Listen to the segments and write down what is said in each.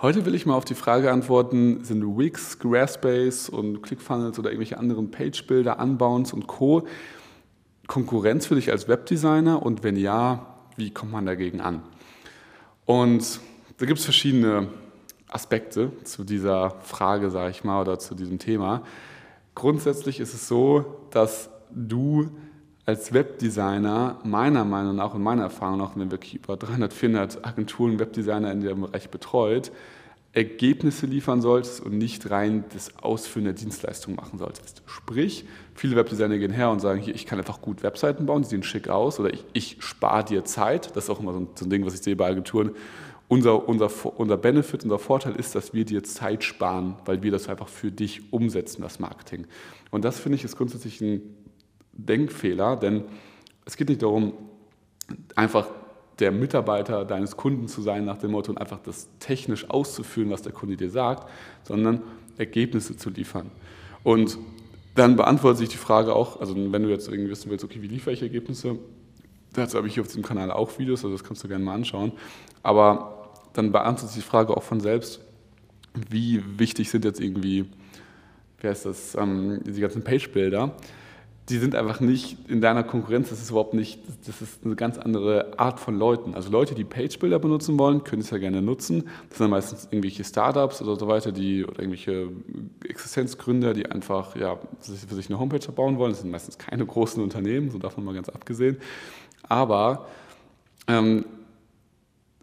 Heute will ich mal auf die Frage antworten, sind Wix, Squarespace und ClickFunnels oder irgendwelche anderen Page-Builder, Unbounds und Co. Konkurrenz für dich als Webdesigner und wenn ja, wie kommt man dagegen an? Und da gibt es verschiedene Aspekte zu dieser Frage, sage ich mal, oder zu diesem Thema. Grundsätzlich ist es so, dass du als Webdesigner meiner Meinung nach und meiner Erfahrung nach, wenn wir wirklich über 300, 400 Agenturen, Webdesigner in dem Bereich betreut, Ergebnisse liefern solltest und nicht rein das Ausführen der Dienstleistung machen solltest. Sprich, viele Webdesigner gehen her und sagen, hier, ich kann einfach gut Webseiten bauen, die sehen schick aus oder ich, ich spare dir Zeit. Das ist auch immer so ein, so ein Ding, was ich sehe bei Agenturen. Unser, unser, unser Benefit, unser Vorteil ist, dass wir dir Zeit sparen, weil wir das einfach für dich umsetzen, das Marketing. Und das finde ich ist grundsätzlich ein Denkfehler, denn es geht nicht darum, einfach der Mitarbeiter deines Kunden zu sein nach dem Motto und einfach das technisch auszuführen, was der Kunde dir sagt, sondern Ergebnisse zu liefern. Und dann beantwortet sich die Frage auch, also wenn du jetzt irgendwie wissen willst, okay, wie liefere ich Ergebnisse, dazu habe ich hier auf diesem Kanal auch Videos, also das kannst du gerne mal anschauen, aber dann beantwortet sich die Frage auch von selbst, wie wichtig sind jetzt irgendwie, wie heißt das, ähm, die ganzen Page-Bilder, die sind einfach nicht in deiner Konkurrenz, das ist überhaupt nicht, das ist eine ganz andere Art von Leuten. Also Leute, die Page-Builder benutzen wollen, können es ja gerne nutzen. Das sind meistens irgendwelche Startups oder so weiter, die, oder irgendwelche Existenzgründer, die einfach ja, für sich eine Homepage bauen wollen. Das sind meistens keine großen Unternehmen, so davon mal ganz abgesehen. Aber ähm,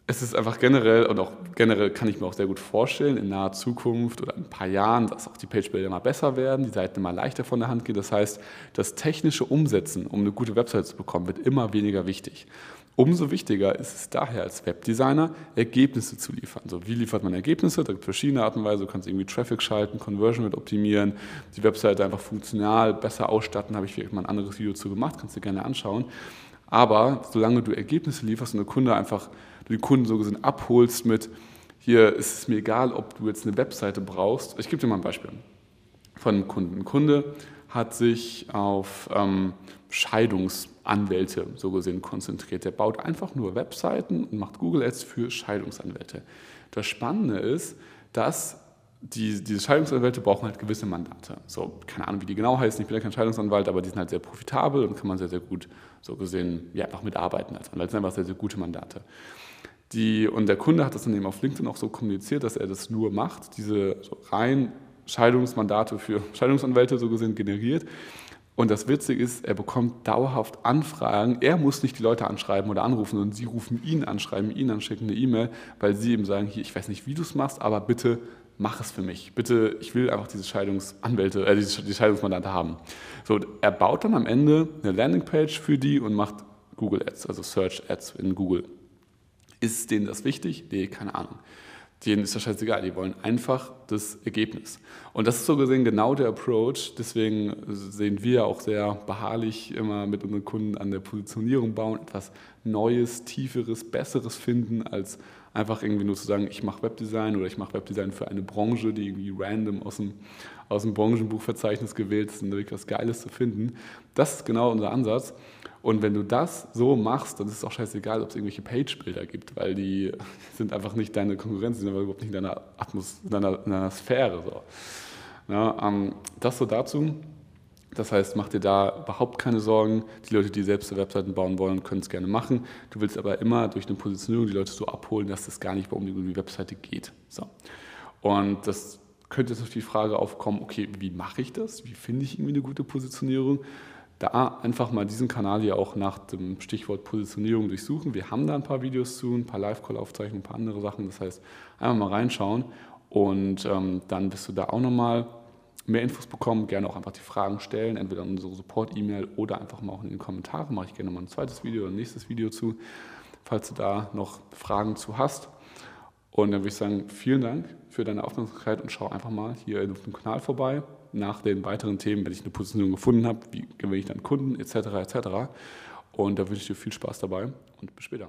es ist einfach generell und auch generell kann ich mir auch sehr gut vorstellen, in naher Zukunft oder in ein paar Jahren, dass auch die Page-Builder immer besser werden, die Seiten immer leichter von der Hand gehen. Das heißt, das technische Umsetzen, um eine gute Website zu bekommen, wird immer weniger wichtig. Umso wichtiger ist es daher als Webdesigner, Ergebnisse zu liefern. So, wie liefert man Ergebnisse? Da gibt es verschiedene Arten und Weise. Du kannst irgendwie Traffic schalten, Conversion wird optimieren, die Webseite einfach funktional besser ausstatten. habe ich vielleicht mal ein anderes Video zu gemacht, kannst du dir gerne anschauen. Aber solange du Ergebnisse lieferst und der Kunde einfach du den Kunden so gesehen abholst mit, hier ist es mir egal, ob du jetzt eine Webseite brauchst. Ich gebe dir mal ein Beispiel von einem Kunden. Ein Kunde hat sich auf ähm, Scheidungsanwälte so gesehen konzentriert. Der baut einfach nur Webseiten und macht Google Ads für Scheidungsanwälte. Das Spannende ist, dass die, diese Scheidungsanwälte brauchen halt gewisse Mandate. So, keine Ahnung, wie die genau heißen, ich bin ja kein Scheidungsanwalt, aber die sind halt sehr profitabel und kann man sehr, sehr gut so gesehen ja, einfach mitarbeiten als Anwalt. Das sind einfach sehr, sehr gute Mandate. Die, und der Kunde hat das dann eben auf LinkedIn auch so kommuniziert, dass er das nur macht, diese so rein Scheidungsmandate für Scheidungsanwälte so gesehen generiert. Und das Witzige ist, er bekommt dauerhaft Anfragen. Er muss nicht die Leute anschreiben oder anrufen, sondern sie rufen ihn an, schreiben ihn an, schicken eine E-Mail, weil sie ihm sagen, hier, ich weiß nicht, wie du es machst, aber bitte mach es für mich. Bitte, ich will einfach diese Scheidungsanwälte, äh, die Scheidungsmandate haben. So, er baut dann am Ende eine Landingpage für die und macht Google Ads, also Search Ads in Google. Ist denen das wichtig? Nee, keine Ahnung. Denen ist das scheißegal, die wollen einfach das Ergebnis. Und das ist so gesehen genau der Approach. Deswegen sehen wir auch sehr beharrlich immer mit unseren Kunden an der Positionierung bauen, etwas Neues, Tieferes, Besseres finden, als einfach irgendwie nur zu sagen, ich mache Webdesign oder ich mache Webdesign für eine Branche, die irgendwie random aus dem, aus dem Branchenbuchverzeichnis gewählt ist und wirklich was Geiles zu finden. Das ist genau unser Ansatz. Und wenn du das so machst, dann ist es auch scheißegal, ob es irgendwelche Page-Bilder gibt, weil die sind einfach nicht deine Konkurrenz, die sind aber überhaupt nicht in deiner, Atmos in deiner, in deiner Sphäre. So. Ja, ähm, das so dazu. Das heißt, mach dir da überhaupt keine Sorgen. Die Leute, die selbst Webseiten bauen wollen, können es gerne machen. Du willst aber immer durch eine Positionierung die Leute so abholen, dass es gar nicht um die Webseite geht. So. Und das könnte jetzt auf die Frage aufkommen, okay, wie mache ich das? Wie finde ich irgendwie eine gute Positionierung? da einfach mal diesen Kanal hier auch nach dem Stichwort Positionierung durchsuchen. Wir haben da ein paar Videos zu, ein paar Live-Call-Aufzeichnungen, ein paar andere Sachen. Das heißt, einfach mal reinschauen und ähm, dann wirst du da auch nochmal mehr Infos bekommen. Gerne auch einfach die Fragen stellen, entweder in unsere Support-E-Mail oder einfach mal auch in den Kommentaren. Mache ich gerne mal ein zweites Video oder ein nächstes Video zu, falls du da noch Fragen zu hast. Und dann würde ich sagen, vielen Dank für deine Aufmerksamkeit und schau einfach mal hier auf dem Kanal vorbei nach den weiteren Themen, wenn ich eine Positionierung gefunden habe, wie gewinne ich dann Kunden etc. etc. Und da wünsche ich dir viel Spaß dabei und bis später.